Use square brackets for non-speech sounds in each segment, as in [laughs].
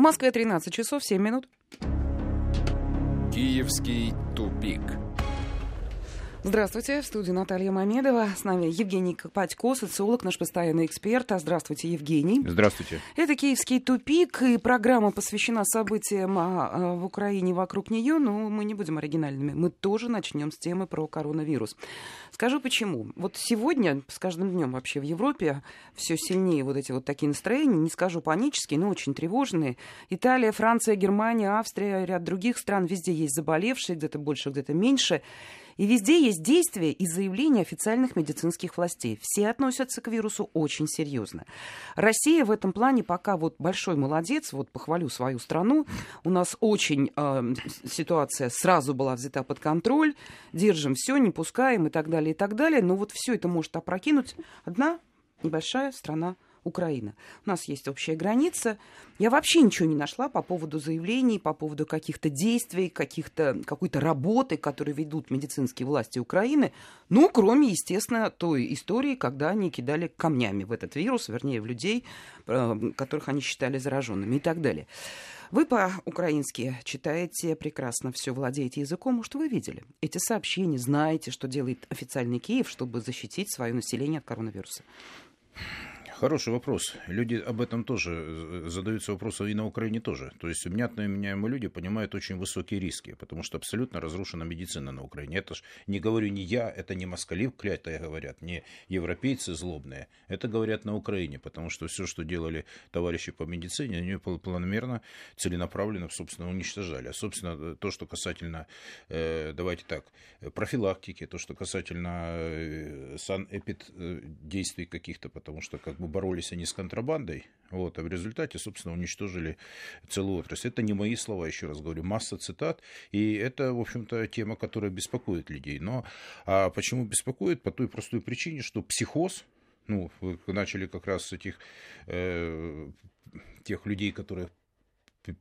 В Москве 13 часов 7 минут. Киевский тупик. Здравствуйте, в студии Наталья Мамедова. С нами Евгений Копатько, социолог, наш постоянный эксперт. А здравствуйте, Евгений. Здравствуйте. Это «Киевский тупик», и программа посвящена событиям а, а, в Украине вокруг нее, но мы не будем оригинальными. Мы тоже начнем с темы про коронавирус. Скажу почему. Вот сегодня, с каждым днем вообще в Европе все сильнее вот эти вот такие настроения, не скажу панические, но очень тревожные. Италия, Франция, Германия, Австрия, ряд других стран, везде есть заболевшие, где-то больше, где-то меньше. И везде есть действия и заявления официальных медицинских властей. Все относятся к вирусу очень серьезно. Россия в этом плане пока вот большой молодец, вот похвалю свою страну. У нас очень э, ситуация сразу была взята под контроль, держим все, не пускаем и так далее, и так далее. Но вот все это может опрокинуть одна небольшая страна Украина. У нас есть общая граница. Я вообще ничего не нашла по поводу заявлений, по поводу каких-то действий, каких-то, какой-то работы, которые ведут медицинские власти Украины. Ну, кроме, естественно, той истории, когда они кидали камнями в этот вирус, вернее, в людей, э, которых они считали зараженными и так далее. Вы по-украински читаете прекрасно, все владеете языком, может, вы видели эти сообщения, знаете, что делает официальный Киев, чтобы защитить свое население от коронавируса? Хороший вопрос. Люди об этом тоже э, задаются вопросом и на Украине тоже. То есть внятно меняемые люди понимают очень высокие риски, потому что абсолютно разрушена медицина на Украине. Это ж не говорю не я, это не москали клятые говорят, не европейцы злобные. Это говорят на Украине, потому что все, что делали товарищи по медицине, они планомерно, целенаправленно, собственно, уничтожали. А, собственно, то, что касательно, э, давайте так, профилактики, то, что касательно э, санэпид действий каких-то, потому что как бы боролись они с контрабандой, вот, а в результате, собственно, уничтожили целую отрасль. Это не мои слова, еще раз говорю, масса цитат, и это, в общем-то, тема, которая беспокоит людей. Но а почему беспокоит? По той простой причине, что психоз, ну, вы начали как раз с этих э, тех людей, которые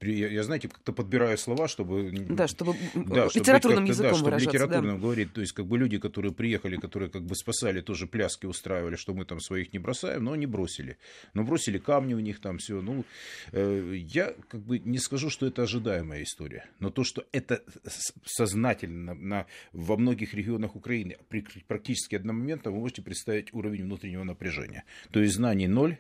я, знаете, как-то подбираю слова, чтобы... Да, чтобы да, литературным чтобы языком да, чтобы литературным да. говорить. То есть, как бы люди, которые приехали, которые как бы спасали, тоже пляски устраивали, что мы там своих не бросаем, но они бросили. Но бросили камни в них там все. Ну, э, я как бы не скажу, что это ожидаемая история. Но то, что это сознательно на, во многих регионах Украины при практически одномоментно, вы можете представить уровень внутреннего напряжения. То есть знаний ноль,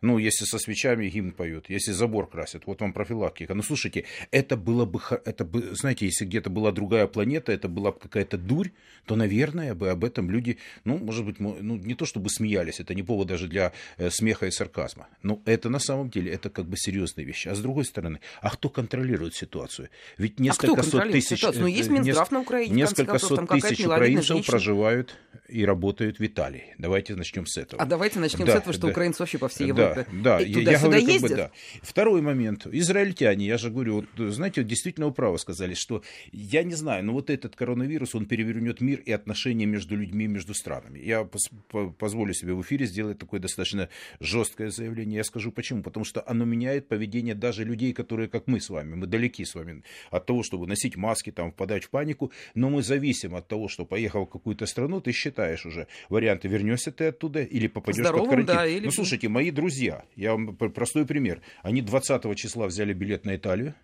ну, если со свечами гимн поют, если забор красят, вот вам профилактика. Ну, слушайте, это было бы, это бы, знаете, если где-то была другая планета, это была бы какая-то дурь, то, наверное, бы об этом люди, ну, может быть, ну, не то чтобы смеялись, это не повод даже для э, смеха и сарказма. Но это на самом деле, это как бы серьезные вещи. А с другой стороны, а кто контролирует ситуацию? Ведь несколько а сот тысяч... Ситуацию? Ну, есть Минздрав на Украине, Несколько концов, сот тысяч украинцев проживают и работают в Италии. Давайте начнем с этого. А давайте начнем да, с этого, что да, украинцы вообще по всей Европе да, да, туда, я, говорю, ездят? Как бы, да. Второй момент. Израильтяне, я же говорю, вот, знаете, вот действительно управо сказали, что я не знаю, но вот этот коронавирус, он перевернет мир и отношения между людьми, между странами. Я пос- позволю себе в эфире сделать такое достаточно жесткое заявление. Я скажу почему. Потому что оно меняет поведение даже людей, которые, как мы с вами, мы далеки с вами от того, чтобы носить маски, там, впадать в панику, но мы зависим от того, что поехал в какую-то страну, ты считаешь уже варианты, вернешься ты оттуда или попадешь Здоровым, под карантин. Да, или... Ну, слушайте, мои друзья, я вам простой пример. Они 20 числа взяли билет на Италию.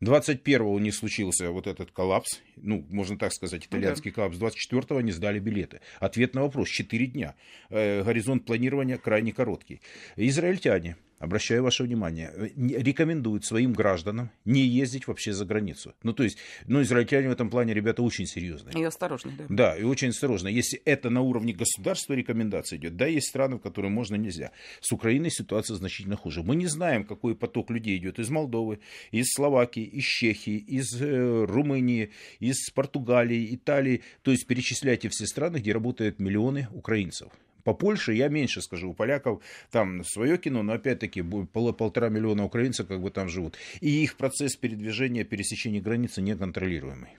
21-го у них случился вот этот коллапс, ну, можно так сказать, итальянский коллапс. 24-го они сдали билеты. Ответ на вопрос. 4 дня. Э, горизонт планирования крайне короткий. Израильтяне обращаю ваше внимание, э, рекомендуют своим гражданам не ездить вообще за границу. Ну, то есть, ну, израильтяне в этом плане, ребята, очень серьезные. И осторожные, да. Да, и очень осторожно. Если это на уровне государства рекомендация идет, да, есть страны, в которые можно, нельзя. С Украиной ситуация значительно хуже. Мы не знаем, какой поток людей идет из Молдовы, из Словакии, из Чехии, из э, Румынии, из Португалии, Италии. То есть, перечисляйте все страны, где работают миллионы украинцев. По Польше я меньше скажу. У поляков там свое кино, но опять-таки пол, полтора миллиона украинцев как бы там живут. И их процесс передвижения, пересечения границы неконтролируемый.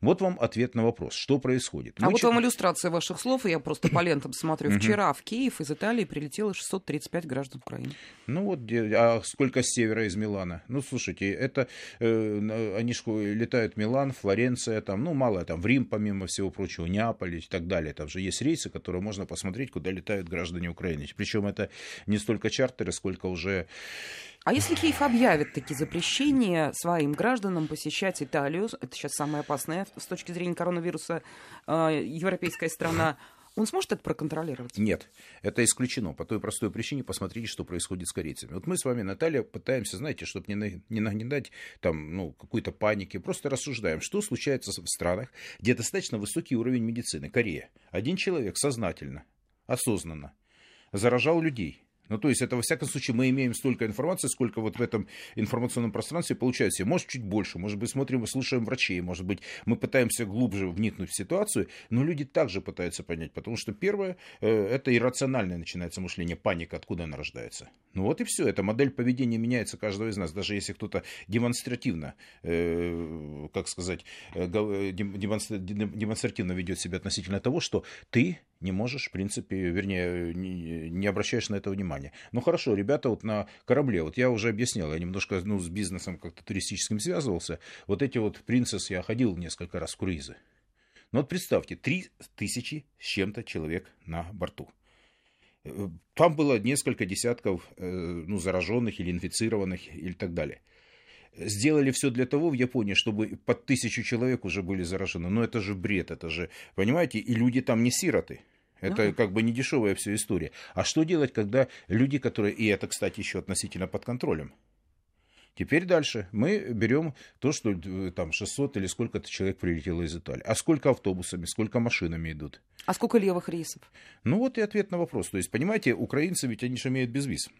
Вот вам ответ на вопрос, что происходит. А Мы вот ч... вам иллюстрация ваших слов, я просто по лентам смотрю. Вчера в Киев из Италии прилетело 635 граждан Украины. Ну вот, а сколько с севера из Милана? Ну, слушайте, это э, они же летают в Милан, Флоренция, там, ну, мало, там, в Рим, помимо всего прочего, Неаполь и так далее. Там же есть рейсы, которые можно посмотреть, куда летают граждане Украины. Причем это не столько чартеры, сколько уже а если Киев объявит такие запрещения своим гражданам посещать Италию, это сейчас самая опасная с точки зрения коронавируса э, европейская страна, он сможет это проконтролировать? Нет, это исключено. По той простой причине, посмотрите, что происходит с корейцами. Вот мы с вами, Наталья, пытаемся, знаете, чтобы не, на, не нагнетать там, ну, какой-то паники, просто рассуждаем, что случается в странах, где достаточно высокий уровень медицины. Корея. Один человек сознательно, осознанно заражал людей ну, то есть это, во всяком случае, мы имеем столько информации, сколько вот в этом информационном пространстве получается. Может, чуть больше, может быть, смотрим и слушаем врачей, может быть, мы пытаемся глубже вникнуть в ситуацию, но люди также пытаются понять, потому что первое, э, это иррациональное начинается мышление, паника, откуда она рождается. Ну вот и все, эта модель поведения меняется каждого из нас, даже если кто-то демонстративно, э, как сказать, э, демонстративно ведет себя относительно того, что ты не можешь, в принципе, вернее, не, обращаешь на это внимания. Ну хорошо, ребята вот на корабле, вот я уже объяснял, я немножко ну, с бизнесом как-то туристическим связывался, вот эти вот принцесс я ходил несколько раз в круизы. Ну вот представьте, три тысячи с чем-то человек на борту. Э, там было несколько десятков э, ну, зараженных или инфицированных или так далее сделали все для того в Японии, чтобы под тысячу человек уже были заражены. Но это же бред, это же, понимаете, и люди там не сироты. Это ага. как бы не дешевая вся история. А что делать, когда люди, которые... И это, кстати, еще относительно под контролем. Теперь дальше. Мы берем то, что э, там 600 или сколько-то человек прилетело из Италии. А сколько автобусами, сколько машинами идут? А сколько левых рейсов? Ну вот и ответ на вопрос. То есть, понимаете, украинцы ведь они же имеют безвиз.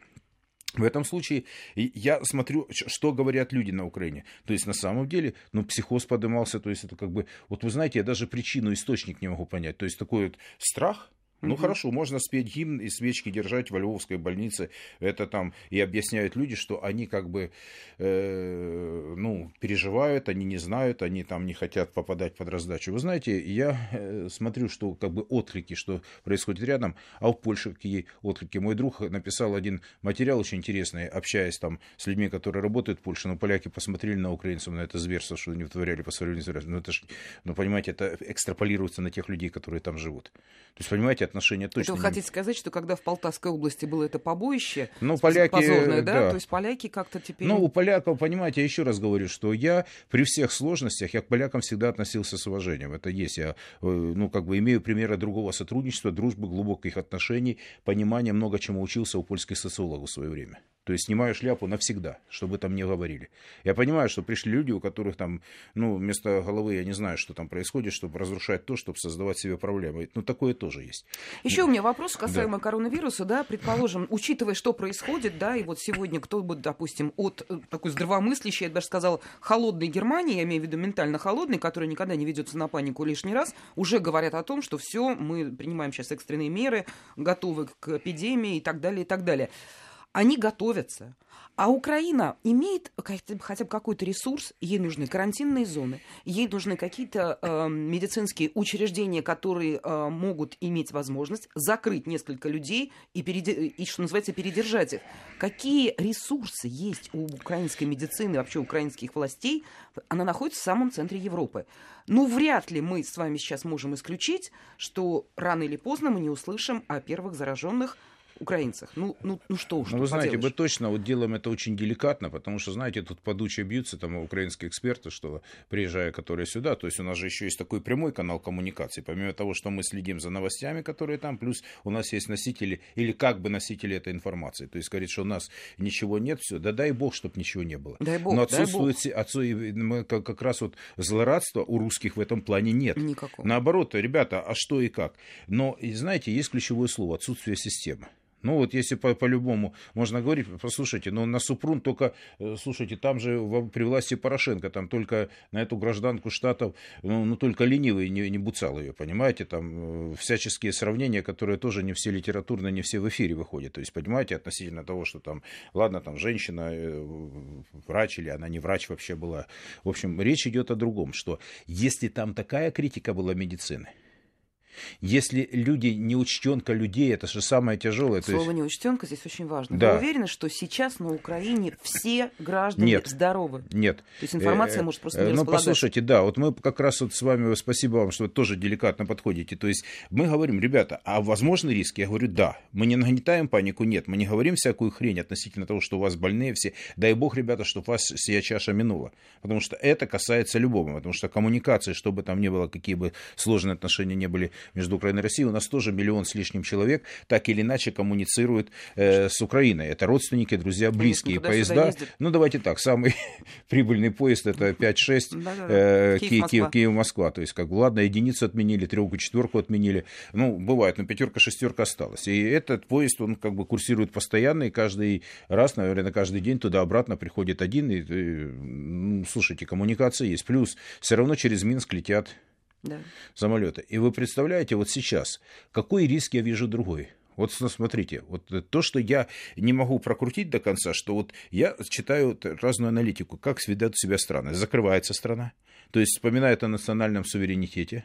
В этом случае я смотрю, что говорят люди на Украине. То есть, на самом деле, ну, психоз поднимался, то есть, это как бы, вот вы знаете, я даже причину, источник не могу понять. То есть, такой вот страх, ну угу. хорошо, можно спеть гимн и свечки держать в Львовской больнице. Это там и объясняют люди, что они как бы э, ну, переживают, они не знают, они там не хотят попадать под раздачу. Вы знаете, я э, смотрю, что как бы отклики, что происходит рядом, а в Польше какие отклики. Мой друг написал один материал очень интересный, общаясь там с людьми, которые работают в Польше, но поляки посмотрели на украинцев, на это зверство, что они вытворяли по сравнению с Ну, это ж, ну, понимаете, это экстраполируется на тех людей, которые там живут. То есть, понимаете, отношения точно. Это вы хотите сказать, что когда в Полтавской области было это побоище, ну, поляки, позорное, да? да, то есть поляки как-то теперь... Ну, у поляков, понимаете, я еще раз говорю, что я при всех сложностях, я к полякам всегда относился с уважением. Это есть. Я, э, ну, как бы имею примеры другого сотрудничества, дружбы, глубоких отношений, понимания, много чему учился у польских социологов в свое время. То есть снимаю шляпу навсегда, чтобы там не говорили. Я понимаю, что пришли люди, у которых там, ну, вместо головы я не знаю, что там происходит, чтобы разрушать то, чтобы создавать себе проблемы. Ну, такое тоже есть. Еще у меня вопрос касаемо да. коронавируса, да, предположим, учитывая, что происходит, да, и вот сегодня кто бы, допустим, от э, такой здравомыслящей, я бы даже сказала, холодной Германии, я имею в виду ментально холодной, которая никогда не ведется на панику лишний раз, уже говорят о том, что все, мы принимаем сейчас экстренные меры, готовы к эпидемии и так далее, и так далее они готовятся. А Украина имеет хотя бы какой-то ресурс, ей нужны карантинные зоны, ей нужны какие-то э, медицинские учреждения, которые э, могут иметь возможность закрыть несколько людей и, и, что называется, передержать их. Какие ресурсы есть у украинской медицины, вообще украинских властей? Она находится в самом центре Европы. Ну, вряд ли мы с вами сейчас можем исключить, что рано или поздно мы не услышим о первых зараженных украинцах. Ну, ну, ну что уж. Ну, вы знаете, мы точно вот делаем это очень деликатно, потому что, знаете, тут подучие бьются там украинские эксперты, что приезжая, которые сюда, то есть у нас же еще есть такой прямой канал коммуникации, помимо того, что мы следим за новостями, которые там, плюс у нас есть носители или как бы носители этой информации. То есть говорит, что у нас ничего нет, все, да дай бог, чтобы ничего не было. Дай бог, Но отсутствует, дай бог. Отцу, мы, как, как раз вот злорадства у русских в этом плане нет. Никакого. Наоборот, ребята, а что и как? Но, знаете, есть ключевое слово отсутствие системы. Ну вот если по- по-любому можно говорить, послушайте, но на Супрун только, э, слушайте, там же при власти Порошенко, там только на эту гражданку штатов, ну, ну только ленивый не, не буцал ее, понимаете, там э, всяческие сравнения, которые тоже не все литературные, не все в эфире выходят, то есть, понимаете, относительно того, что там, ладно, там женщина, э, врач или она не врач вообще была, в общем, речь идет о другом, что если там такая критика была медицины, если люди, неучтенка людей, это же самое тяжелое. Слово есть... неучтенка здесь очень важно. Да. Вы уверены, что сейчас на Украине все граждане Нет. здоровы? Нет. То есть информация э, может просто не Ну, послушайте, да, вот мы как раз вот с вами, спасибо вам, что вы тоже деликатно подходите. То есть мы говорим, ребята, а возможны риски? Я говорю, да. Мы не нагнетаем панику? Нет. Мы не говорим всякую хрень относительно того, что у вас больные все. Дай бог, ребята, чтобы вас сия чаша минула. Потому что это касается любого. Потому что коммуникации, чтобы там не было, какие бы сложные отношения не были между Украиной и Россией, у нас тоже миллион с лишним человек так или иначе коммуницируют э, с Украиной. Это родственники, друзья, близкие. Ну, поезда. Ну, давайте так, самый [laughs] прибыльный поезд это 5-6 э, Киев-Москва. Киев, То есть, как бы, ладно, единицу отменили, трехку, четверку отменили. Ну, бывает, но пятерка, шестерка осталась. И этот поезд, он как бы курсирует постоянно, и каждый раз, наверное, каждый день туда-обратно приходит один. И, и, ну, слушайте, коммуникация есть. Плюс все равно через Минск летят да. самолета. И вы представляете, вот сейчас, какой риск я вижу другой? Вот смотрите, вот то, что я не могу прокрутить до конца, что вот я читаю разную аналитику, как ведут себя страны. Закрывается страна, то есть вспоминает о национальном суверенитете,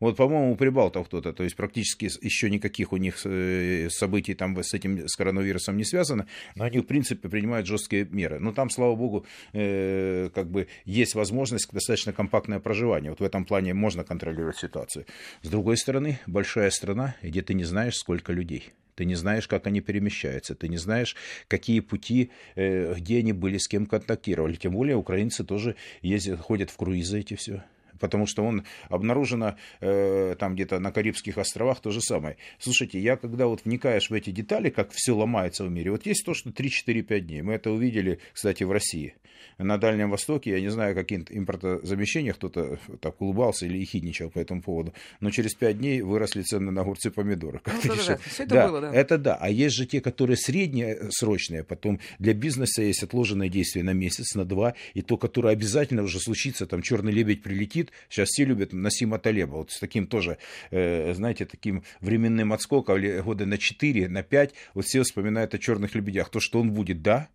вот, по-моему, у прибалтов кто-то, то есть практически еще никаких у них э, событий там с этим, с коронавирусом не связано, но они, в принципе, принимают жесткие меры. Но там, слава богу, э, как бы есть возможность достаточно компактное проживание. Вот в этом плане можно контролировать ситуацию. С другой стороны, большая страна, где ты не знаешь, сколько людей. Ты не знаешь, как они перемещаются, ты не знаешь, какие пути, э, где они были, с кем контактировали. Тем более украинцы тоже ездят, ходят в круизы эти все потому что он обнаружено э, там где-то на Карибских островах то же самое. Слушайте, я когда вот вникаешь в эти детали, как все ломается в мире, вот есть то, что 3-4-5 дней. Мы это увидели, кстати, в России. На Дальнем Востоке, я не знаю, каким импортозамещения кто-то так улыбался или ехидничал по этому поводу, но через 5 дней выросли цены на огурцы и помидоры. Ну, да, да, Все это да, было, да. Это да. А есть же те, которые среднесрочные, потом для бизнеса есть отложенные действия на месяц, на два, и то, которое обязательно уже случится, там черный лебедь прилетит, звучит. Сейчас все любят Насима Талеба. Вот с таким тоже, э, знаете, таким временным отскоком, года на 4, на 5, вот все вспоминают о черных лебедях. То, что он будет, да,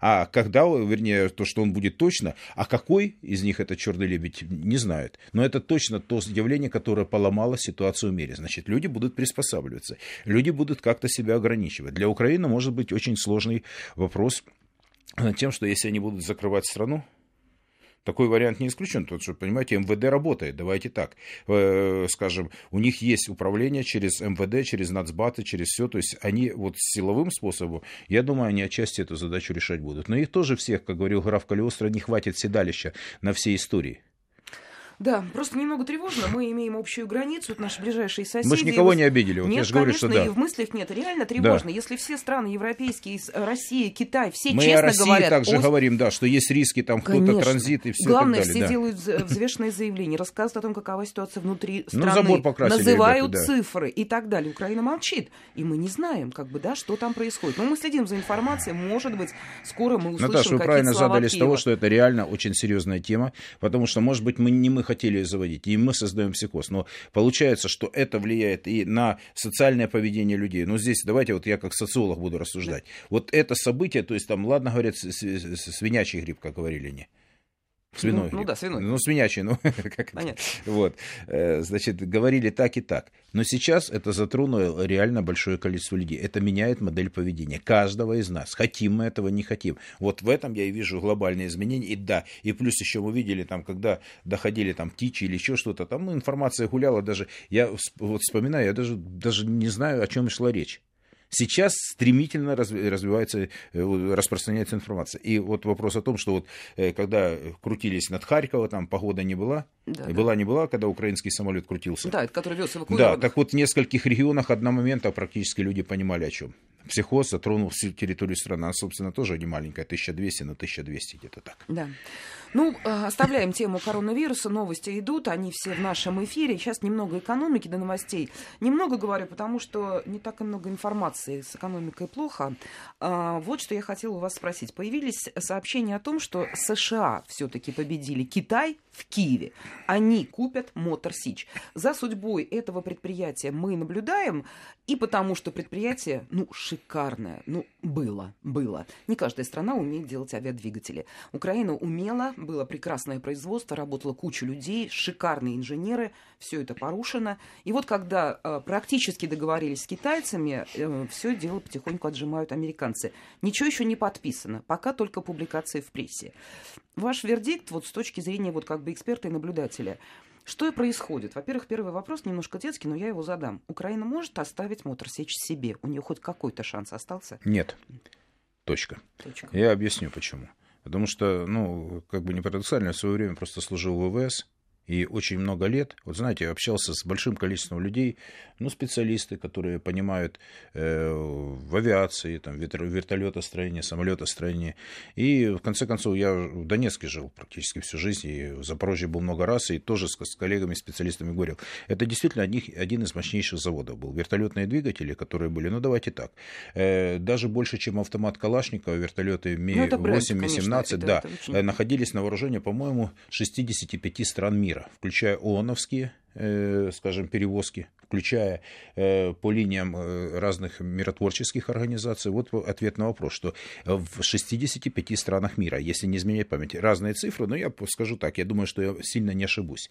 а когда, вернее, то, что он будет точно, а какой из них это черный лебедь, не знают. Но это точно то явление, которое поломало ситуацию в мире. Значит, люди будут приспосабливаться, люди будут как-то себя ограничивать. Для Украины может быть очень сложный вопрос тем, что если они будут закрывать страну, такой вариант не исключен, потому что, понимаете, МВД работает, давайте так, э, скажем, у них есть управление через МВД, через нацбаты, через все, то есть они вот силовым способом, я думаю, они отчасти эту задачу решать будут. Но их тоже всех, как говорил граф Калиостро, не хватит седалища на всей истории. Да, просто немного тревожно. Мы имеем общую границу, это наши ближайшие соседи. Мы же никого не обидели. Вот нет, я же говорю, конечно, что да. и в мыслях нет. Реально тревожно. Да. Если все страны европейские, Россия, Китай, все Мы честно о России говорят... также о... говорим, да, что есть риски, там кто-то транзит и все Главное, так далее. все да. делают [laughs] взвешенные заявления, рассказывают о том, какова ситуация внутри страны. Ну, забор покрасили, называют ребята, да. цифры и так далее. Украина молчит. И мы не знаем, как бы, да, что там происходит. Но мы следим за информацией. Может быть, скоро мы услышим Наташа, вы правильно задали с того, что это реально очень серьезная тема, потому что, может быть, мы не мы хотели заводить и мы создаем психоз. Но получается, что это влияет и на социальное поведение людей. Но здесь давайте вот я как социолог буду рассуждать. Вот это событие, то есть там, ладно, говорят, свинячий грипп, как говорили не. Свиной. Ну, ну да, свиной. Ну, свинячий, ну, [laughs] как Понятно. Вот. Э, значит, говорили так и так. Но сейчас это затронуло реально большое количество людей. Это меняет модель поведения каждого из нас. Хотим мы этого, не хотим. Вот в этом я и вижу глобальные изменения. И да, и плюс еще мы видели, там, когда доходили там птичьи или еще что-то, там ну, информация гуляла даже. Я вот вспоминаю, я даже, даже не знаю, о чем шла речь. Сейчас стремительно развивается, э, распространяется информация. И вот вопрос о том, что вот э, когда крутились над Харьковом, там погода не была, да, была да. не была, когда украинский самолет крутился. Да, это который вез эвакуированных. Да, так вот в нескольких регионах одномоментно практически люди понимали о чем. Психоз затронул всю территорию страны. Она, собственно, тоже не маленькая, 1200 на 1200 где-то так. Да. Ну, э, оставляем тему коронавируса, новости идут, они все в нашем эфире. Сейчас немного экономики до новостей. Немного говорю, потому что не так и много информации, с экономикой плохо. А, вот что я хотела у вас спросить. Появились сообщения о том, что США все-таки победили Китай в Киеве. Они купят Мотор Сич. За судьбой этого предприятия мы наблюдаем, и потому что предприятие, ну, шикарное, ну, было, было. Не каждая страна умеет делать авиадвигатели. Украина умела, было прекрасное производство, работала куча людей, шикарные инженеры, все это порушено. И вот когда э, практически договорились с китайцами, э, все дело потихоньку отжимают американцы. Ничего еще не подписано, пока только публикации в прессе. Ваш вердикт вот с точки зрения вот как бы эксперта и наблюдателя – что и происходит? Во-первых, первый вопрос немножко детский, но я его задам. Украина может оставить Моторсечь себе? У нее хоть какой-то шанс остался? Нет. Точка. Точка. Я объясню почему. Потому что, ну, как бы не парадоксально, в свое время просто служил в ВВС, и очень много лет, вот знаете, общался с большим количеством людей, ну, специалисты, которые понимают э, в авиации, там, вертолетостроении, самолетостроении. И, в конце концов, я в Донецке жил практически всю жизнь, и в Запорожье был много раз, и тоже с, с коллегами, специалистами говорил. Это действительно один, один из мощнейших заводов был. Вертолетные двигатели, которые были, ну, давайте так, э, даже больше, чем автомат Калашникова, вертолеты Ми-8, ну, Ми-17, да, это находились на вооружении, по-моему, 65 стран мира мира, включая ООНовские, э, скажем, перевозки, включая э, по линиям э, разных миротворческих организаций. Вот ответ на вопрос, что в 65 странах мира, если не изменять память, разные цифры, но я скажу так, я думаю, что я сильно не ошибусь.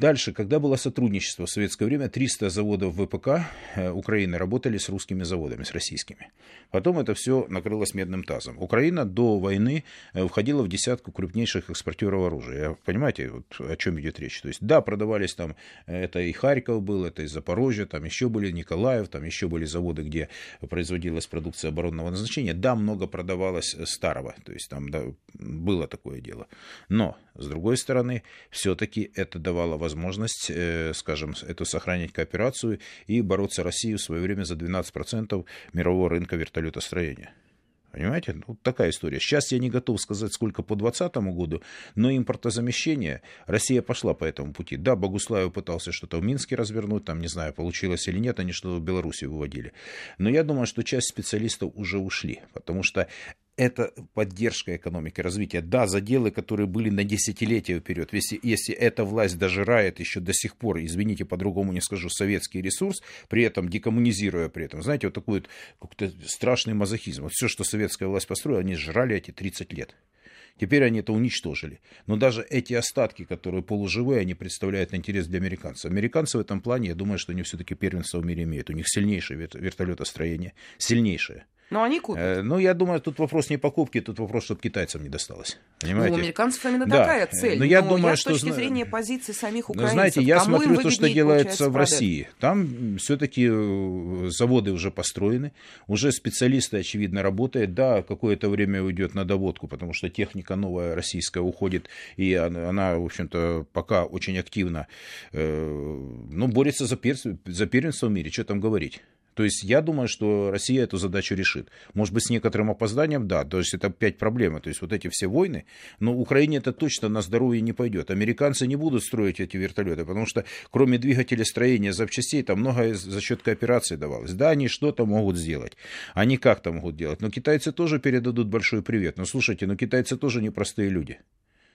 Дальше, когда было сотрудничество в советское время, 300 заводов ВПК э, Украины работали с русскими заводами, с российскими. Потом это все накрылось медным тазом. Украина до войны э, входила в десятку крупнейших экспортеров оружия. Понимаете, вот о чем идет речь? То есть, да, продавались там, э, это и Харьков был, это и Запорожье, там еще были Николаев, там еще были заводы, где производилась продукция оборонного назначения. Да, много продавалось старого, то есть там да, было такое дело. Но, с другой стороны, все-таки это давало давала возможность, э, скажем, эту сохранить кооперацию и бороться Россию в свое время за 12% мирового рынка вертолетостроения. Понимаете? Ну, такая история. Сейчас я не готов сказать, сколько по 2020 году, но импортозамещение, Россия пошла по этому пути. Да, Богуслаев пытался что-то в Минске развернуть, там, не знаю, получилось или нет, они что-то в Беларуси выводили. Но я думаю, что часть специалистов уже ушли, потому что это поддержка экономики, развития. Да, заделы, которые были на десятилетия вперед. Если, если эта власть дожирает еще до сих пор, извините, по-другому не скажу, советский ресурс, при этом декоммунизируя при этом, знаете, вот такой вот какой-то страшный мазохизм. Вот все, что советская власть построила, они жрали эти 30 лет. Теперь они это уничтожили. Но даже эти остатки, которые полуживые, они представляют интерес для американцев. Американцы в этом плане, я думаю, что они все-таки первенство в мире имеют. У них сильнейшее вертолетостроение. Сильнейшее. Но они купят. Э, ну, я думаю, тут вопрос не покупки, тут вопрос, чтобы китайцам не досталось. Понимаете? Ну, у американцев именно да. такая цель. Но я Но думаю, я что... с точки зрения позиции самих украинцев, Но знаете, я смотрю то, что делается в России. Там все-таки э, заводы уже построены, уже специалисты, очевидно, работают. Да, какое-то время уйдет на доводку, потому что техника новая российская уходит, и она, в общем-то, пока очень активно э, ну, борется за, за первенство в мире. Что там говорить? То есть я думаю, что Россия эту задачу решит. Может быть, с некоторым опозданием, да. То есть это опять проблема. То есть вот эти все войны, но Украине это точно на здоровье не пойдет. Американцы не будут строить эти вертолеты, потому что кроме двигателя строения запчастей, там многое за счет кооперации давалось. Да, они что-то могут сделать. Они как-то могут делать. Но китайцы тоже передадут большой привет. Но слушайте, но китайцы тоже непростые люди.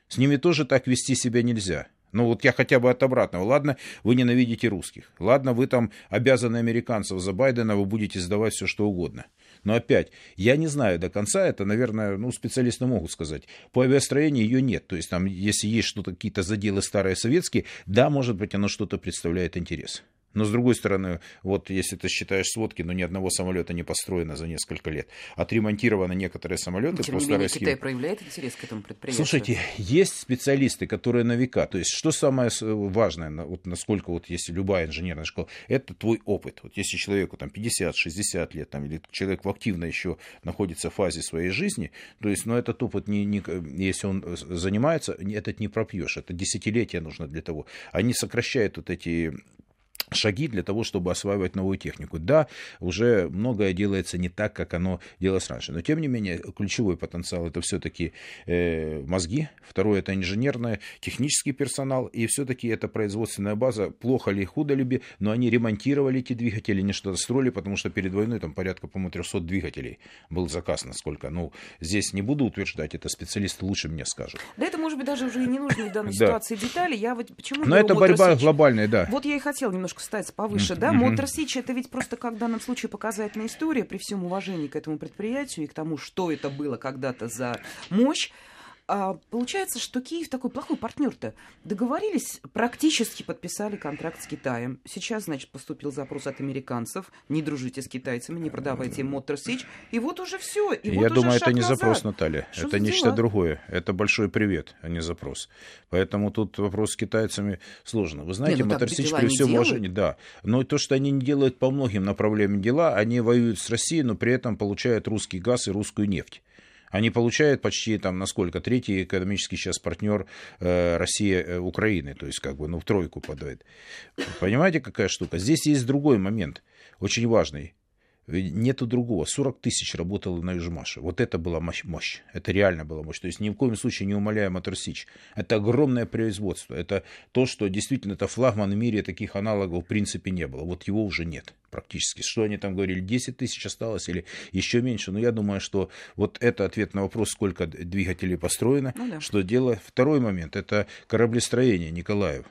С ними тоже так вести себя нельзя. Ну вот я хотя бы от обратного. Ладно, вы ненавидите русских. Ладно, вы там обязаны американцев за Байдена, вы будете сдавать все что угодно. Но опять, я не знаю до конца, это, наверное, ну, специалисты могут сказать. По авиастроению ее нет. То есть там, если есть что-то, какие-то заделы старые советские, да, может быть, оно что-то представляет интерес. Но с другой стороны, вот если ты считаешь сводки, но ни одного самолета не построено за несколько лет. Отремонтированы некоторые самолеты. Тем не менее, Китай проявляет интерес к этому предприятию. Слушайте, есть специалисты, которые на века. То есть, что самое важное, вот насколько вот если любая инженерная школа, это твой опыт. Вот если человеку там 50-60 лет, там, или человек в активно еще находится в фазе своей жизни, то есть, ну, этот опыт, не, не, если он занимается, этот не пропьешь. Это десятилетия нужно для того. Они сокращают вот эти шаги для того, чтобы осваивать новую технику. Да, уже многое делается не так, как оно делалось раньше, но тем не менее ключевой потенциал это все-таки э, мозги, второе это инженерное, технический персонал, и все-таки это производственная база, плохо ли, худо ли, но они ремонтировали эти двигатели, не что-то строили, потому что перед войной там порядка, по-моему, 300 двигателей был заказ, насколько, ну, здесь не буду утверждать, это специалисты лучше мне скажут. Да это, может быть, даже уже и не нужны в данной ситуации детали, я вот почему... Но это борьба глобальная, да. Вот я и хотел немножко немножко ставится повыше, да? Мотор Сич это ведь просто как в данном случае показательная история при всем уважении к этому предприятию и к тому, что это было когда-то за мощь. А получается, что Киев такой плохой партнер-то. Договорились, практически подписали контракт с Китаем. Сейчас, значит, поступил запрос от американцев. Не дружите с китайцами, не продавайте им Мотор Сич. И вот уже все. И Я вот думаю, это не назад. запрос, Наталья. Что это нечто дела? другое. Это большой привет, а не запрос. Поэтому тут вопрос с китайцами сложно. Вы знаете, ну, Мотор Сич при всем уважении, да. Но то, что они не делают по многим направлениям дела, они воюют с Россией, но при этом получают русский газ и русскую нефть. Они получают почти там насколько третий экономический сейчас партнер э, России э, Украины, то есть как бы ну в тройку подает. Понимаете, какая штука? Здесь есть другой момент, очень важный. Нету другого. 40 тысяч работало на Южмаше. Вот это была мощь, мощь. Это реально была мощь. То есть ни в коем случае не умоляя Моторсич. Это огромное производство. Это то, что действительно это флагман в мире. Таких аналогов в принципе не было. Вот его уже нет практически. Что они там говорили, 10 тысяч осталось или еще меньше. Но я думаю, что вот это ответ на вопрос, сколько двигателей построено. Ну, да. Что дело. Второй момент, это кораблестроение Николаев.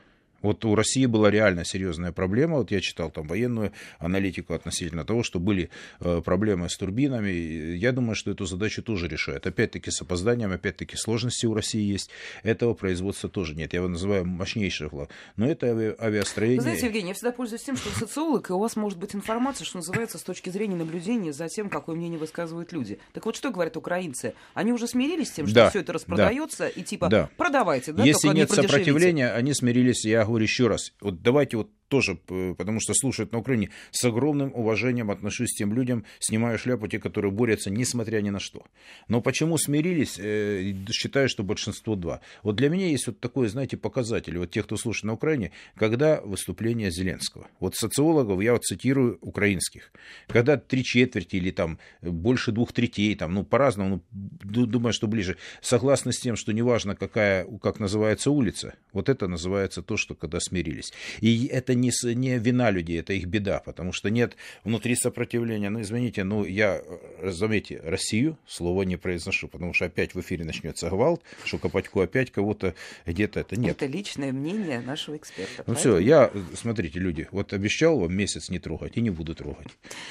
Вот у России была реально серьезная проблема. Вот я читал там военную аналитику относительно того, что были э, проблемы с турбинами. Я думаю, что эту задачу тоже решают. Опять-таки с опозданием, опять-таки сложности у России есть. Этого производства тоже нет. Я его называю мощнейший флаг. Но это ави- авиастроение. Вы знаете, Евгений, я всегда пользуюсь тем, что социолог, и у вас может быть информация, что называется, с точки зрения наблюдения за тем, какое мнение высказывают люди. Так вот, что говорят украинцы? Они уже смирились с тем, что да, все это распродается, да, и типа да. продавайте, да? Если нет сопротивления, они смирились, я говорю еще раз, вот давайте вот тоже, потому что слушают на Украине, с огромным уважением отношусь к тем людям, снимаю шляпу, те, которые борются, несмотря ни на что. Но почему смирились, э, считаю, что большинство два. Вот для меня есть вот такой, знаете, показатель, вот тех, кто слушает на Украине, когда выступление Зеленского. Вот социологов, я вот цитирую украинских, когда три четверти или там больше двух третей, там, ну, по-разному, ну, думаю, что ближе, согласны с тем, что неважно, какая, как называется улица, вот это называется то, что когда смирились. И это не, не вина людей, это их беда, потому что нет внутри сопротивления. Ну, извините, ну, я, э, заметьте, Россию слово не произношу, потому что опять в эфире начнется гвалт, что Копатько опять кого-то где-то это нет. Это личное мнение нашего эксперта. Ну все, я, смотрите, люди, вот обещал вам месяц не трогать и не буду трогать.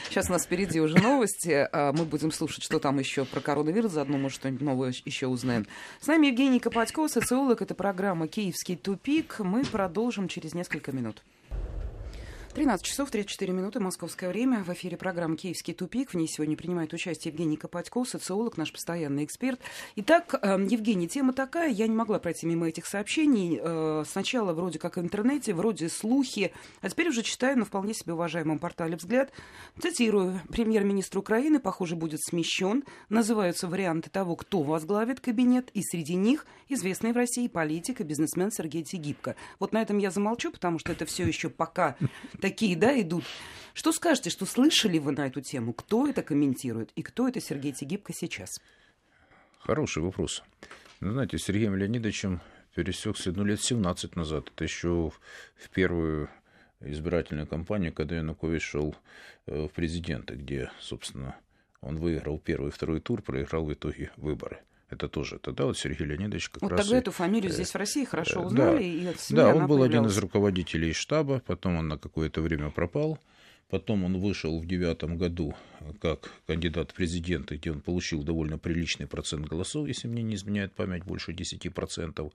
Сейчас у нас впереди уже новости, а мы будем слушать, что там еще про коронавирус, заодно, может, что-нибудь новое еще узнаем. С нами Евгений Копатько, социолог, это программа «Киевский тупик». Мы продолжим через несколько минут. 13 часов 34 минуты, московское время. В эфире программа «Киевский тупик». В ней сегодня принимает участие Евгений Копатько, социолог, наш постоянный эксперт. Итак, эм, Евгений, тема такая. Я не могла пройти мимо этих сообщений. Э, сначала вроде как в интернете, вроде слухи. А теперь уже читаю на вполне себе уважаемом портале «Взгляд». Цитирую. Премьер-министр Украины, похоже, будет смещен. Называются варианты того, кто возглавит кабинет. И среди них известный в России политик и бизнесмен Сергей Тегибко. Вот на этом я замолчу, потому что это все еще пока такие, да, идут. Что скажете, что слышали вы на эту тему? Кто это комментирует? И кто это Сергей Тегибко сейчас? Хороший вопрос. Ну, знаете, с Сергеем Леонидовичем пересекся ну, лет 17 назад. Это еще в первую избирательную кампанию, когда Янукович шел э, в президенты, где, собственно, он выиграл первый и второй тур, проиграл в итоге выборы. Это тоже тогда вот Сергей Леонидович как вот раз... тогда и, эту фамилию здесь в России хорошо э, узнали. Да, и в СМИ да он был один из руководителей штаба, потом он на какое-то время пропал. Потом он вышел в девятом году как кандидат в президенты, где он получил довольно приличный процент голосов, если мне не изменяет память, больше 10%.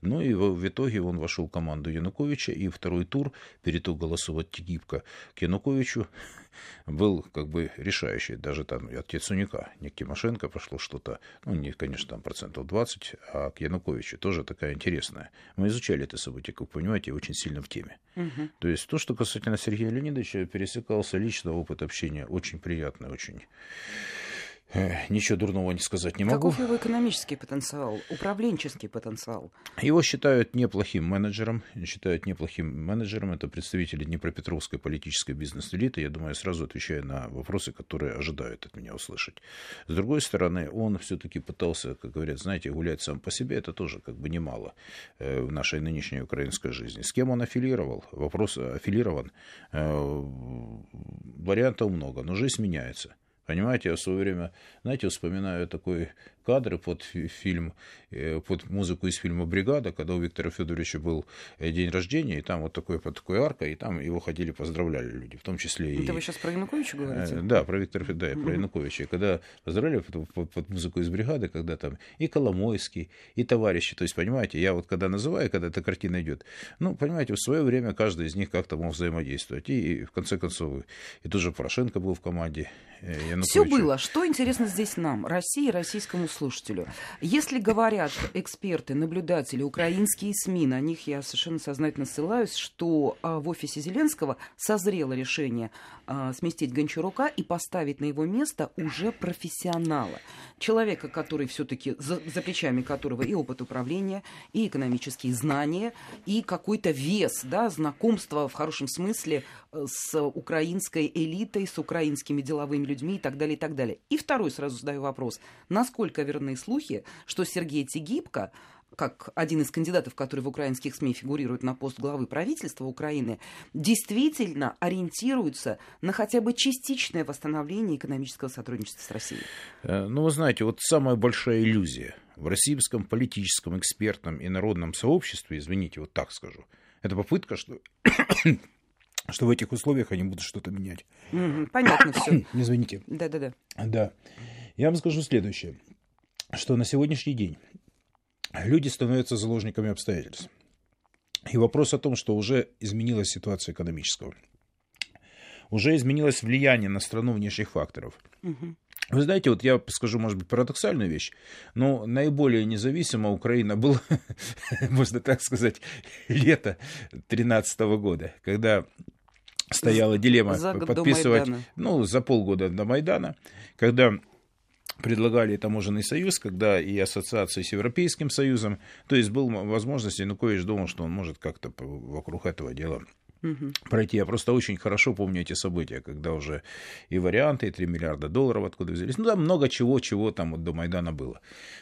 Ну и в, в итоге он вошел в команду Януковича, и второй тур, переток голосов от Тегибко к Януковичу, был как бы решающий. Даже там от Яцуника, не к Тимошенко пошло что-то, ну, не, конечно, там процентов 20, а к Януковичу тоже такая интересная. Мы изучали это событие, как вы понимаете, очень сильно в теме. Угу. То есть то, что касательно Сергея Леонидовича, пересекался лично опыт общения очень приятный, очень Ничего дурного не сказать не могу. Каков его экономический потенциал, управленческий потенциал? Его считают неплохим менеджером. Считают неплохим менеджером. Это представители Днепропетровской политической бизнес-элиты. Я думаю, я сразу отвечаю на вопросы, которые ожидают от меня услышать. С другой стороны, он все-таки пытался, как говорят, знаете, гулять сам по себе. Это тоже как бы немало э, в нашей нынешней украинской жизни. С кем он аффилировал? Вопрос аффилирован. Э, вариантов много, но жизнь меняется. Понимаете, я в свое время, знаете, вспоминаю такой кадры под фильм, э, под музыку из фильма «Бригада», когда у Виктора Федоровича был э, день рождения, и там вот такой, под такой аркой, и там его ходили, поздравляли люди, в том числе и... Это вы сейчас про Януковича говорите? Э, да, про Виктора Федоровича, да, про Януковича. Когда поздравляли под, под, под музыку из «Бригады», когда там и Коломойский, и товарищи, то есть, понимаете, я вот когда называю, когда эта картина идет, ну, понимаете, в свое время каждый из них как-то мог взаимодействовать, и, и в конце концов, и тоже Порошенко был в команде, Все было. Что интересно здесь нам, России, российскому слушателю. Если говорят эксперты, наблюдатели, украинские СМИ, на них я совершенно сознательно ссылаюсь, что а, в офисе Зеленского созрело решение а, сместить Гончарука и поставить на его место уже профессионала. Человека, который все-таки, за, за плечами которого и опыт управления, и экономические знания, и какой-то вес, да, знакомство в хорошем смысле э, с украинской элитой, с украинскими деловыми людьми и так далее, и так далее. И второй сразу задаю вопрос. Насколько верны слухи, что Сергей Тегибко как один из кандидатов, который в украинских СМИ фигурирует на пост главы правительства Украины, действительно ориентируется на хотя бы частичное восстановление экономического сотрудничества с Россией? Э, ну, вы знаете, вот самая большая иллюзия в российском политическом, экспертном и народном сообществе, извините, вот так скажу, это попытка, что что в этих условиях они будут что-то менять. понятно все. [coughs] Извините. Да-да-да. Да. Я вам скажу следующее, что на сегодняшний день люди становятся заложниками обстоятельств. И вопрос о том, что уже изменилась ситуация экономического. Уже изменилось влияние на страну внешних факторов. Угу. Вы знаете, вот я скажу, может быть, парадоксальную вещь, но наиболее независима Украина была, [laughs] можно так сказать, лето 2013 года, когда стояла дилемма за подписывать, ну, за полгода до Майдана, когда предлагали таможенный союз, когда и ассоциации с Европейским Союзом, то есть был возможность, Янукович думал, что он может как-то вокруг этого дела угу. пройти. Я просто очень хорошо помню эти события, когда уже и варианты, и 3 миллиарда долларов откуда взялись. Ну, там много чего, чего там вот до Майдана было.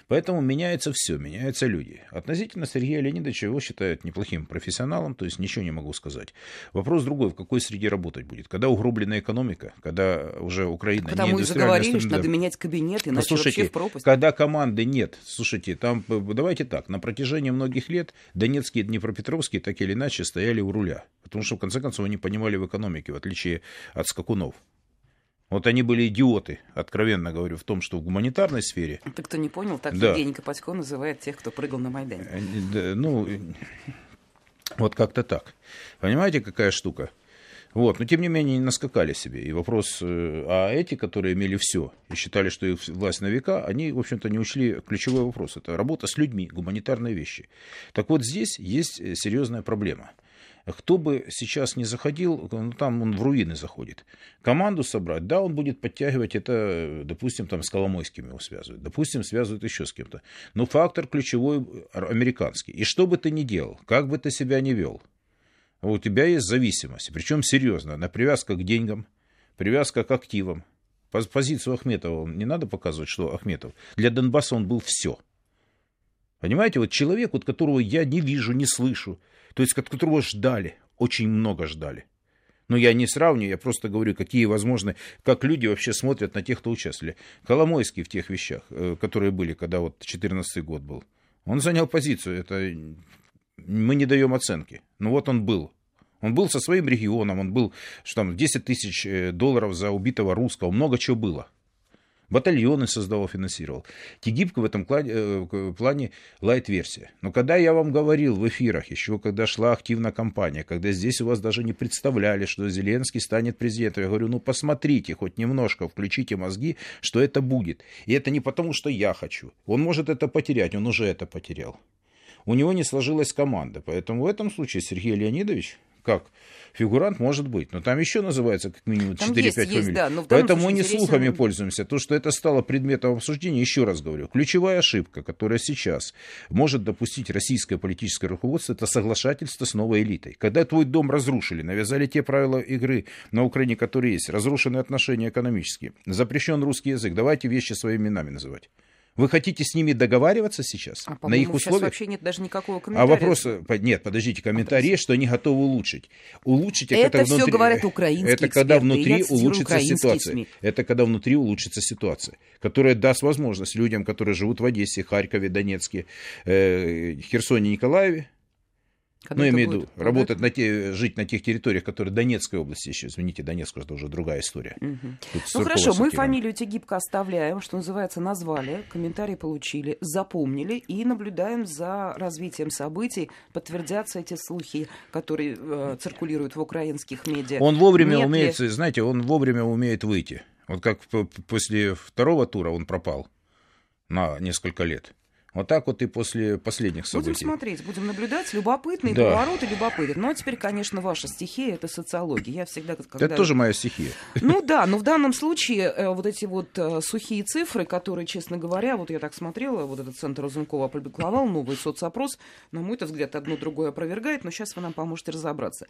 Поэтому меняется все, меняются люди. Относительно Сергея Леонидовича его считают неплохим профессионалом, то есть ничего не могу сказать. Вопрос другой, в какой среде работать будет? Когда угроблена экономика, когда уже Украина Потому не и заговорили, что надо менять кабинет, иначе Послушайте, вообще в пропасть. когда команды нет, слушайте, там, давайте так, на протяжении многих лет Донецкий и Днепропетровский так или иначе стояли у руля. Потому что, в конце концов, они понимали в экономике, в отличие от скакунов. Вот они были идиоты, откровенно говорю, в том, что в гуманитарной сфере... Ты кто не понял, так да. Евгений Копатько называет тех, кто прыгал на Майдане. Э, ну, вот как-то так. Понимаете, какая штука? Вот, но тем не менее не наскакали себе. И вопрос, э, а эти, которые имели все и считали, что их власть на века, они, в общем-то, не учли ключевой вопрос. Это работа с людьми, гуманитарные вещи. Так вот здесь есть э, серьезная проблема – кто бы сейчас не заходил, ну, там он в руины заходит. Команду собрать, да, он будет подтягивать это, допустим, там с Коломойским его связывают, допустим, связывают еще с кем-то. Но фактор ключевой американский. И что бы ты ни делал, как бы ты себя ни вел, у тебя есть зависимость, причем серьезно, на привязка к деньгам, привязка к активам. Позицию Ахметова не надо показывать, что Ахметов. Для Донбасса он был все. Понимаете, вот человек, вот которого я не вижу, не слышу, то есть от которого ждали, очень много ждали. Но я не сравниваю, я просто говорю, какие возможны, как люди вообще смотрят на тех, кто участвовали. Коломойский в тех вещах, э, которые были, когда вот 14 год был, он занял позицию, это мы не даем оценки. Но вот он был. Он был со своим регионом, он был, что там, 10 тысяч э, долларов за убитого русского, много чего было батальоны создавал, финансировал. Тигибко в этом плане, э, плане лайт-версия. Но когда я вам говорил в эфирах, еще когда шла активная кампания, когда здесь у вас даже не представляли, что Зеленский станет президентом, я говорю, ну посмотрите хоть немножко, включите мозги, что это будет. И это не потому, что я хочу. Он может это потерять, он уже это потерял. У него не сложилась команда. Поэтому в этом случае Сергей Леонидович, как фигурант может быть. Но там еще называется как минимум 4-5 фамилий. Да, Поэтому мы не слухами пользуемся. То, что это стало предметом обсуждения, еще раз говорю, ключевая ошибка, которая сейчас может допустить российское политическое руководство, это соглашательство с новой элитой. Когда твой дом разрушили, навязали те правила игры на Украине, которые есть, разрушены отношения экономические, запрещен русский язык, давайте вещи своими именами называть. Вы хотите с ними договариваться сейчас? А, на их условиях? вообще нет даже никакого а комментария. А вопрос... Нет, подождите, комментарий есть, что они готовы улучшить. Улучшить это, это внутри... все говорят украинские Это когда внутри улучшится ситуация. СМИ. Это когда внутри улучшится ситуация, которая даст возможность людям, которые живут в Одессе, Харькове, Донецке, э, Херсоне, Николаеве, когда ну, я имею в виду, работать на те, жить на тех территориях, которые Донецкой области еще. Извините, Донецк это уже другая история. Угу. Ну хорошо, мы фамилию Тегибко оставляем, что называется, назвали, комментарии получили, запомнили и наблюдаем за развитием событий. Подтвердятся эти слухи, которые э, циркулируют в украинских медиа. Он вовремя Нет умеет, ли... знаете, он вовремя умеет выйти. Вот как после второго тура он пропал на несколько лет. Вот так вот и после последних событий. Будем смотреть, будем наблюдать. Любопытные да. повороты, любопытные. Но теперь, конечно, ваша стихия — это социология. Я всегда... Когда... Это тоже моя стихия. Ну [laughs] да, но в данном случае э, вот эти вот э, сухие цифры, которые, честно говоря, вот я так смотрела, вот этот центр Разумкова опубликовал новый соцопрос, на мой взгляд, одно другое опровергает, но сейчас вы нам поможете разобраться.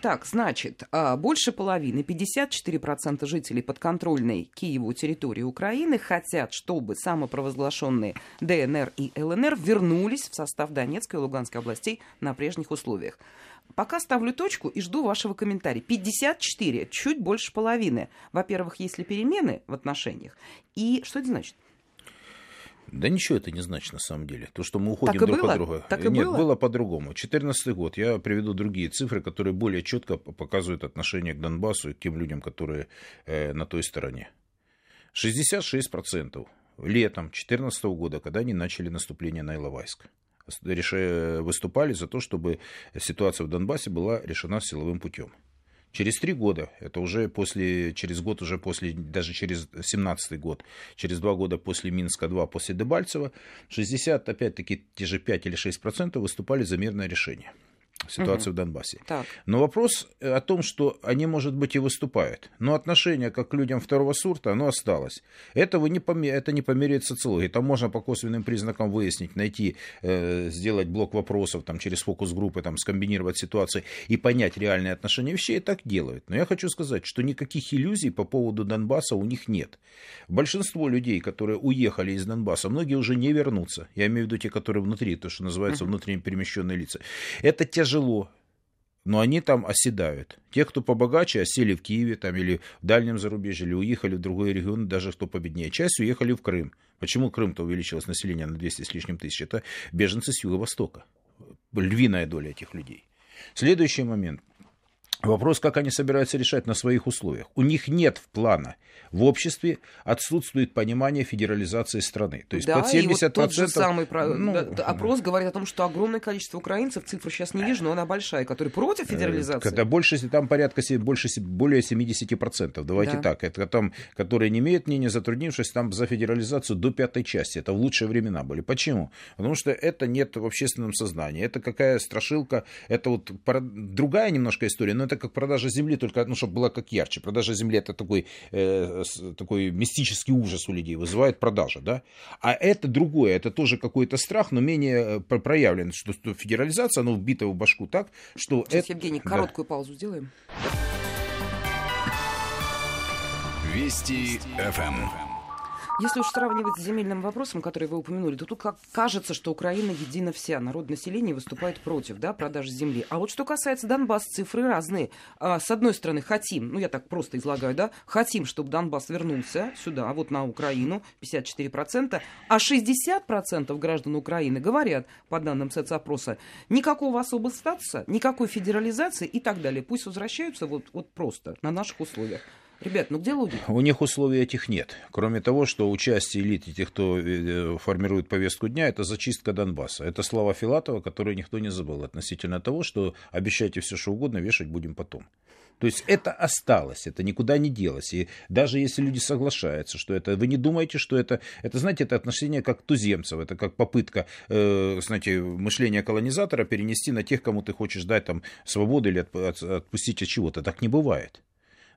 Так, значит, а, больше половины, 54% жителей подконтрольной Киеву территории Украины хотят, чтобы самопровозглашенные ДНР и ЛНР вернулись в состав Донецкой и Луганской областей на прежних условиях. Пока ставлю точку и жду вашего комментария. 54, чуть больше половины. Во-первых, есть ли перемены в отношениях? И что это значит? Да ничего это не значит на самом деле. То, что мы уходим так друг от друга. Так и Нет, было, было по-другому. 2014 год. Я приведу другие цифры, которые более четко показывают отношение к Донбассу и к тем людям, которые э, на той стороне. 66% летом 2014 года, когда они начали наступление на Иловайск. Выступали за то, чтобы ситуация в Донбассе была решена силовым путем. Через три года, это уже после, через год уже после, даже через 17 год, через два года после Минска-2, после Дебальцева, 60, опять-таки, те же 5 или 6 процентов выступали за мирное решение ситуации угу. в Донбассе. Так. Но вопрос э, о том, что они, может быть, и выступают. Но отношение как к людям второго сорта, оно осталось. Этого не помер... Это не померяет социологии. Там можно по косвенным признакам выяснить, найти, э, сделать блок вопросов там, через фокус-группы, там, скомбинировать ситуации и понять реальные отношения вещей, и так делают. Но я хочу сказать, что никаких иллюзий по поводу Донбасса у них нет. Большинство людей, которые уехали из Донбасса, многие уже не вернутся. Я имею в виду те, которые внутри, то, что называется внутренне перемещенные лица. Это те тяжело, но они там оседают. Те, кто побогаче, осели в Киеве там, или в дальнем зарубежье, или уехали в другой регион, даже кто победнее. Часть уехали в Крым. Почему Крым-то увеличилось население на 200 с лишним тысяч? Это беженцы с Юго-Востока. Львиная доля этих людей. Следующий момент. Вопрос, как они собираются решать на своих условиях. У них нет плана. В обществе отсутствует понимание федерализации страны. То есть да, под 70%... И вот тот же самый ну, опрос да. [laughs] говорит о том, что огромное количество украинцев, цифру сейчас не вижу, но она большая, которые против э, федерализации. Когда больше, там порядка больше, более 70%. Давайте да. так. Это там, которые не имеют мнения, затруднившись там за федерализацию до пятой части. Это в лучшие времена были. Почему? Потому что это нет в общественном сознании. Это какая страшилка, это вот другая немножко история, но это как продажа земли, только, ну, чтобы было как ярче. Продажа земли это такой, э, такой мистический ужас у людей, вызывает продажа, да. А это другое, это тоже какой-то страх, но менее э, проявлен, что, что федерализация, она вбита в башку так, что... Сейчас, это... Евгений, короткую да. паузу сделаем. Вести ФМ. Если уж сравнивать с земельным вопросом, который вы упомянули, то тут как кажется, что Украина едина вся. Народ населения выступает против да, продажи земли. А вот что касается Донбасса, цифры разные. А, с одной стороны, хотим, ну я так просто излагаю, да, хотим, чтобы Донбасс вернулся сюда, вот на Украину, 54%, а 60% граждан Украины говорят, по данным соцопроса, никакого особого статуса, никакой федерализации и так далее. Пусть возвращаются вот, вот просто на наших условиях. Ребят, ну где логика? У них условий этих нет. Кроме того, что участие элит и тех, кто э, формирует повестку дня, это зачистка Донбасса. Это слова Филатова, которую никто не забыл относительно того, что обещайте все, что угодно, вешать будем потом. То есть это осталось, это никуда не делось. И даже если люди соглашаются, что это, вы не думаете, что это, это знаете, это отношение как туземцев, это как попытка, э, знаете, мышления колонизатора перенести на тех, кому ты хочешь дать там свободу или отпустить от чего-то. Так не бывает.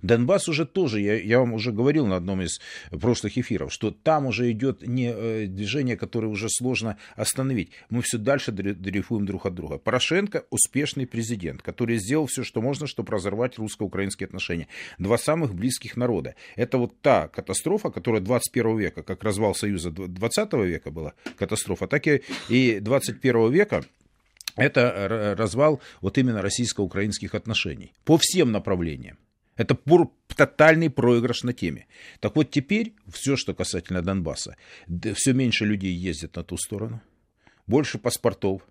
Донбасс уже тоже, я, я вам уже говорил на одном из прошлых эфиров, что там уже идет не э, движение, которое уже сложно остановить. Мы все дальше дрейфуем друг от друга. Порошенко успешный президент, который сделал все, что можно, чтобы разорвать русско-украинские отношения. Два самых близких народа. Это вот та катастрофа, которая 21 века, как развал Союза 20 века была катастрофа, так и, и 21 века это развал вот именно российско-украинских отношений по всем направлениям. Это тотальный проигрыш на теме. Так вот теперь все, что касательно Донбасса, все меньше людей ездят на ту сторону, больше паспортов,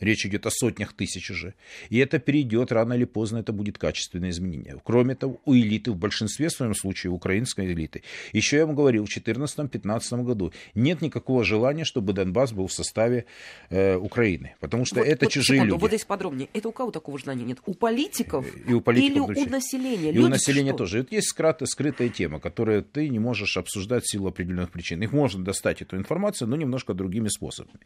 Речь идет о сотнях тысяч уже. И это перейдет, рано или поздно это будет качественное изменение. Кроме того, у элиты, в большинстве в своем случае, украинской элиты, еще я вам говорил, в 2014-2015 году нет никакого желания, чтобы Донбасс был в составе э, Украины. Потому что вот, это вот, чужие секунду, люди. Вот здесь подробнее. Это у кого такого желания нет? У политиков, и у политиков или у населения? И люди у населения что? тоже. Это есть скрытая, скрытая тема, которую ты не можешь обсуждать в силу определенных причин. Их можно достать, эту информацию, но немножко другими способами.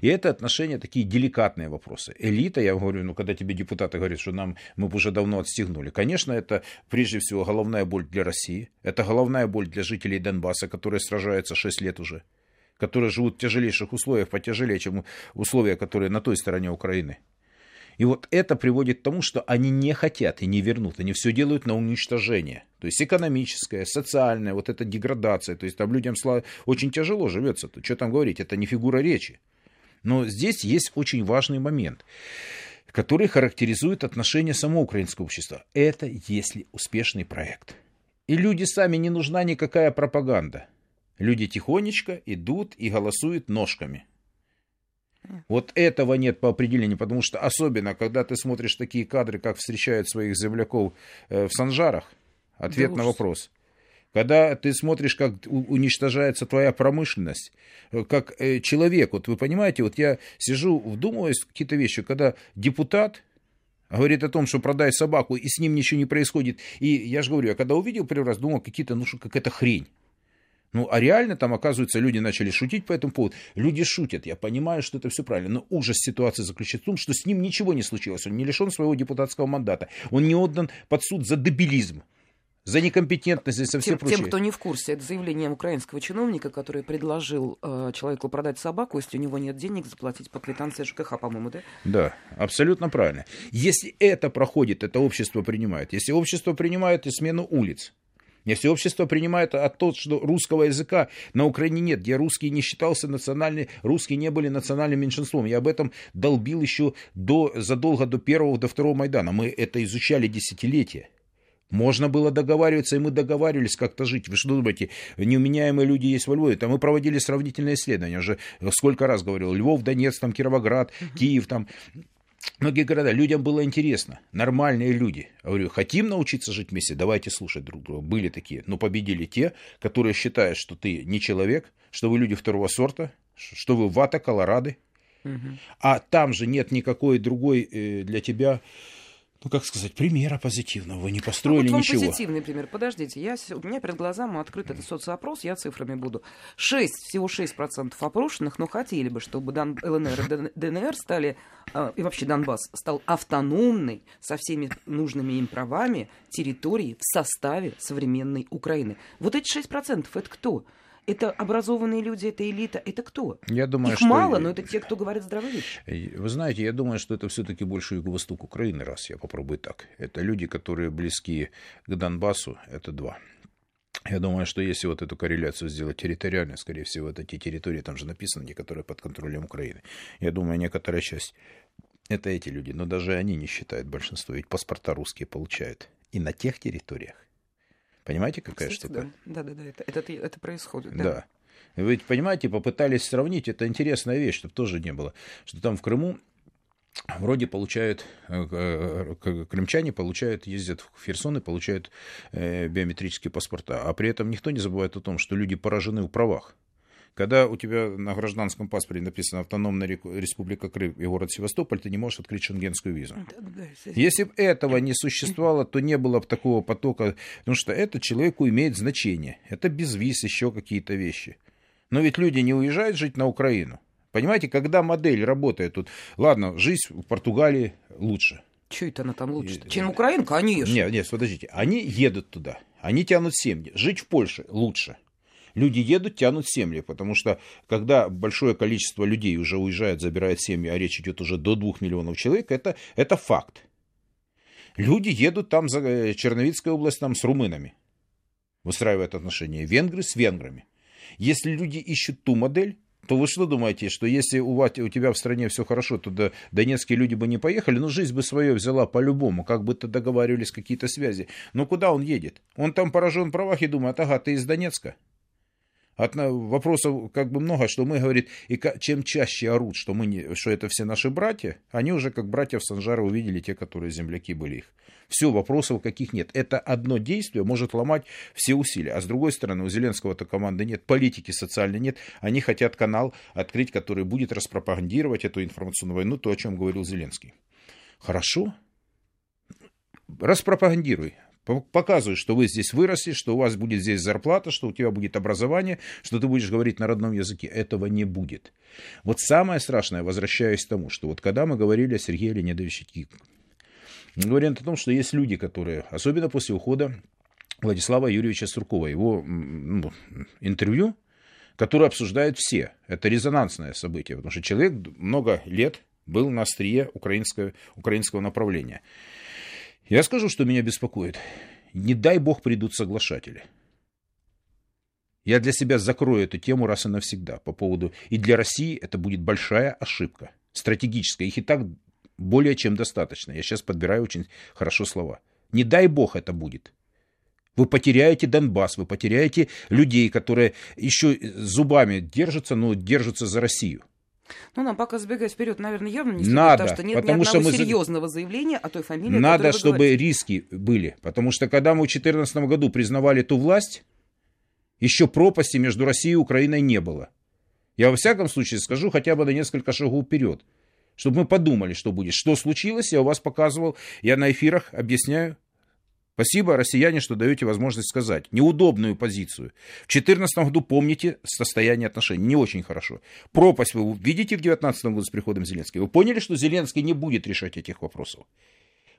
И это отношения такие деликатные деликатные вопросы. Элита, я говорю, ну, когда тебе депутаты говорят, что нам мы уже давно отстегнули. Конечно, это прежде всего головная боль для России. Это головная боль для жителей Донбасса, которые сражаются 6 лет уже. Которые живут в тяжелейших условиях, потяжелее, чем условия, которые на той стороне Украины. И вот это приводит к тому, что они не хотят и не вернут. Они все делают на уничтожение. То есть экономическая, социальная, вот эта деградация. То есть там людям очень тяжело живется. Что там говорить, это не фигура речи. Но здесь есть очень важный момент который характеризует отношение самого украинского общества. Это если успешный проект. И люди сами не нужна никакая пропаганда. Люди тихонечко идут и голосуют ножками. Вот этого нет по определению, потому что особенно, когда ты смотришь такие кадры, как встречают своих земляков э, в Санжарах, ответ да на вопрос. Когда ты смотришь, как уничтожается твоя промышленность, э, как э, человек, вот вы понимаете, вот я сижу, вдумываюсь какие-то вещи, когда депутат говорит о том, что продай собаку, и с ним ничего не происходит. И я же говорю, я когда увидел первый раз, думал, какие-то, ну, что какая-то хрень. Ну, а реально там, оказывается, люди начали шутить по этому поводу. Люди шутят, я понимаю, что это все правильно. Но ужас ситуации заключается в том, что с ним ничего не случилось. Он не лишен своего депутатского мандата. Он не отдан под суд за дебилизм за некомпетентность и со все тем, прочее. Тем, кто не в курсе, это заявление украинского чиновника, который предложил э, человеку продать собаку, если у него нет денег, заплатить по квитанции ЖКХ, по-моему, да? Да, абсолютно правильно. Если это проходит, это общество принимает. Если общество принимает и смену улиц, если общество принимает от того, что русского языка на Украине нет, где русский не считался национальным, русские не были национальным меньшинством. Я об этом долбил еще до, задолго до первого, до второго Майдана. Мы это изучали десятилетия. Можно было договариваться, и мы договаривались как-то жить. Вы что думаете, неуменяемые люди есть во Львове? Там мы проводили сравнительные исследования. Уже сколько раз говорил. Львов, Донецк, там Кировоград. Киев, там многие города. Людям было интересно. Нормальные люди. Я говорю, хотим научиться жить вместе? Давайте слушать друг друга. Были такие. Но победили те, которые считают, что ты не человек, что вы люди второго сорта, что вы вата, колорады. Угу. А там же нет никакой другой э, для тебя ну, как сказать, примера позитивного. Вы не построили а вот вам ничего. позитивный пример. Подождите, я, у меня перед глазами открыт этот соцопрос, я цифрами буду. 6, всего 6% опрошенных, но хотели бы, чтобы Дан, ЛНР и ДНР стали, э, и вообще Донбасс стал автономной со всеми нужными им правами территорией в составе современной Украины. Вот эти 6% это кто? Это образованные люди, это элита, это кто? Я думаю, Их что... мало, но это те, кто говорит здравые вещи. Вы знаете, я думаю, что это все-таки больше юго-восток Украины, раз я попробую так. Это люди, которые близки к Донбассу, это два. Я думаю, что если вот эту корреляцию сделать территориально, скорее всего, это те территории, там же написано, некоторые под контролем Украины. Я думаю, некоторая часть это эти люди, но даже они не считают большинство, ведь паспорта русские получают и на тех территориях, Понимаете, какая Кстати, штука? Да, да, да, это, это, это происходит. Да. да. Вы понимаете, попытались сравнить, это интересная вещь, чтобы тоже не было, что там в Крыму вроде получают, э, крымчане получают, ездят в Херсон и получают биометрические паспорта. А при этом никто не забывает о том, что люди поражены в правах. Когда у тебя на гражданском паспорте написано «Автономная республика Крым» и город Севастополь, ты не можешь открыть шенгенскую визу. Если бы этого не существовало, то не было бы такого потока, потому что это человеку имеет значение. Это без виз, еще какие-то вещи. Но ведь люди не уезжают жить на Украину. Понимаете, когда модель работает тут, ладно, жизнь в Португалии лучше. Что это она там лучше? Чем Украина, конечно. Нет, нет, подождите. Они едут туда, они тянут семьи. Жить в Польше лучше. Люди едут, тянут семьи, потому что когда большое количество людей уже уезжает, забирает семьи, а речь идет уже до двух миллионов человек, это, это факт. Люди едут там за э, Черновицкая область там с румынами, выстраивают отношения. Венгры с венграми. Если люди ищут ту модель, то вы что думаете, что если у, вас, у тебя в стране все хорошо, то до, донецкие люди бы не поехали, но жизнь бы свое взяла по-любому, как бы то договаривались какие-то связи. Но куда он едет? Он там поражен правах и думает, ага, ты из Донецка? От, вопросов как бы много, что мы, говорит, и чем чаще орут, что, мы не, что это все наши братья, они уже как братья в Санжара увидели те, которые земляки были их. Все, вопросов каких нет. Это одно действие может ломать все усилия. А с другой стороны, у Зеленского-то команды нет, политики социальной нет. Они хотят канал открыть, который будет распропагандировать эту информационную войну, то, о чем говорил Зеленский. Хорошо, распропагандируй. Показывай, что вы здесь выросли, что у вас будет здесь зарплата, что у тебя будет образование, что ты будешь говорить на родном языке. Этого не будет. Вот самое страшное, возвращаясь к тому, что вот когда мы говорили о Сергее Леонидовиче Кико, мы говорим о том, что есть люди, которые, особенно после ухода Владислава Юрьевича Суркова, его ну, интервью, которое обсуждают все. Это резонансное событие, потому что человек много лет был на острие украинского, украинского направления. Я скажу, что меня беспокоит. Не дай бог придут соглашатели. Я для себя закрою эту тему раз и навсегда по поводу... И для России это будет большая ошибка. Стратегическая. Их и так более чем достаточно. Я сейчас подбираю очень хорошо слова. Не дай бог это будет. Вы потеряете Донбасс, вы потеряете людей, которые еще зубами держатся, но держатся за Россию. Ну, нам пока забегать вперед, наверное, явно не стоит, Надо, потому что нет потому ни одного что мы... серьезного заявления о той фамилии, Надо, чтобы говорите. риски были. Потому что когда мы в 2014 году признавали ту власть, еще пропасти между Россией и Украиной не было. Я во всяком случае скажу хотя бы на несколько шагов вперед. Чтобы мы подумали, что будет. Что случилось, я у вас показывал, я на эфирах объясняю, Спасибо, россияне, что даете возможность сказать. Неудобную позицию. В 2014 году помните состояние отношений. Не очень хорошо. Пропасть вы видите в 2019 году с приходом Зеленского. Вы поняли, что Зеленский не будет решать этих вопросов.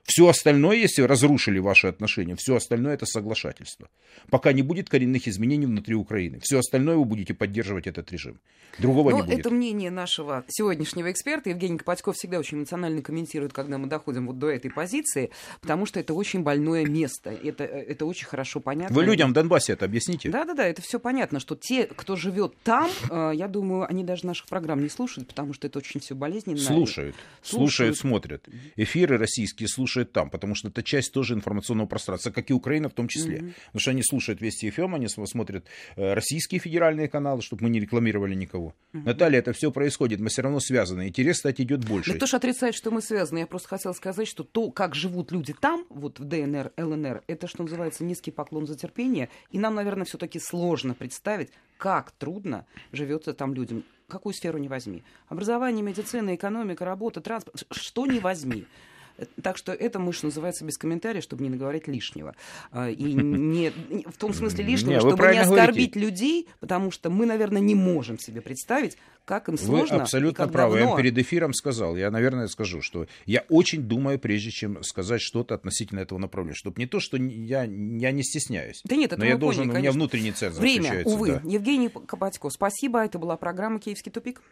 Все остальное, если разрушили ваши отношения, все остальное это соглашательство. Пока не будет коренных изменений внутри Украины. Все остальное вы будете поддерживать этот режим. Другого Но не будет. Это мнение нашего сегодняшнего эксперта. Евгений Копатьков всегда очень эмоционально комментирует, когда мы доходим вот до этой позиции, потому что это очень больное место. Это, это очень хорошо понятно. Вы людям в Донбассе это объясните? Да-да-да, это все понятно, что те, кто живет там, э, я думаю, они даже наших программ не слушают, потому что это очень все болезненно. Слушают, слушают, слушают смотрят. Эфиры российские слушают слушают там, потому что это часть тоже информационного пространства, как и Украина в том числе. Mm-hmm. Потому что они слушают Вести ФМ, эм, они смотрят э, российские федеральные каналы, чтобы мы не рекламировали никого. Mm-hmm. Наталья, это все происходит, мы все равно связаны. Интерес, кстати, идет больше. Кто же отрицает, что мы связаны? Я просто хотела сказать, что то, как живут люди там, вот в ДНР, ЛНР, это, что называется, низкий поклон за терпение. И нам, наверное, все-таки сложно представить, как трудно живется там людям какую сферу не возьми. Образование, медицина, экономика, работа, транспорт, что не возьми. Так что это, мышь, называется без комментариев, чтобы не наговорить лишнего. А, и не, в том смысле лишнего, не, чтобы не оскорбить говорите. людей, потому что мы, наверное, не можем себе представить, как им сложно. Вы абсолютно правы. Давно... Я перед эфиром сказал, я, наверное, скажу, что я очень думаю, прежде чем сказать что-то относительно этого направления. Чтобы не то, что я, я не стесняюсь. Да нет, это но я должен, поняли, у меня внутренний цензор Время, увы. Да. Евгений Кабатько, спасибо. Это была программа «Киевский тупик».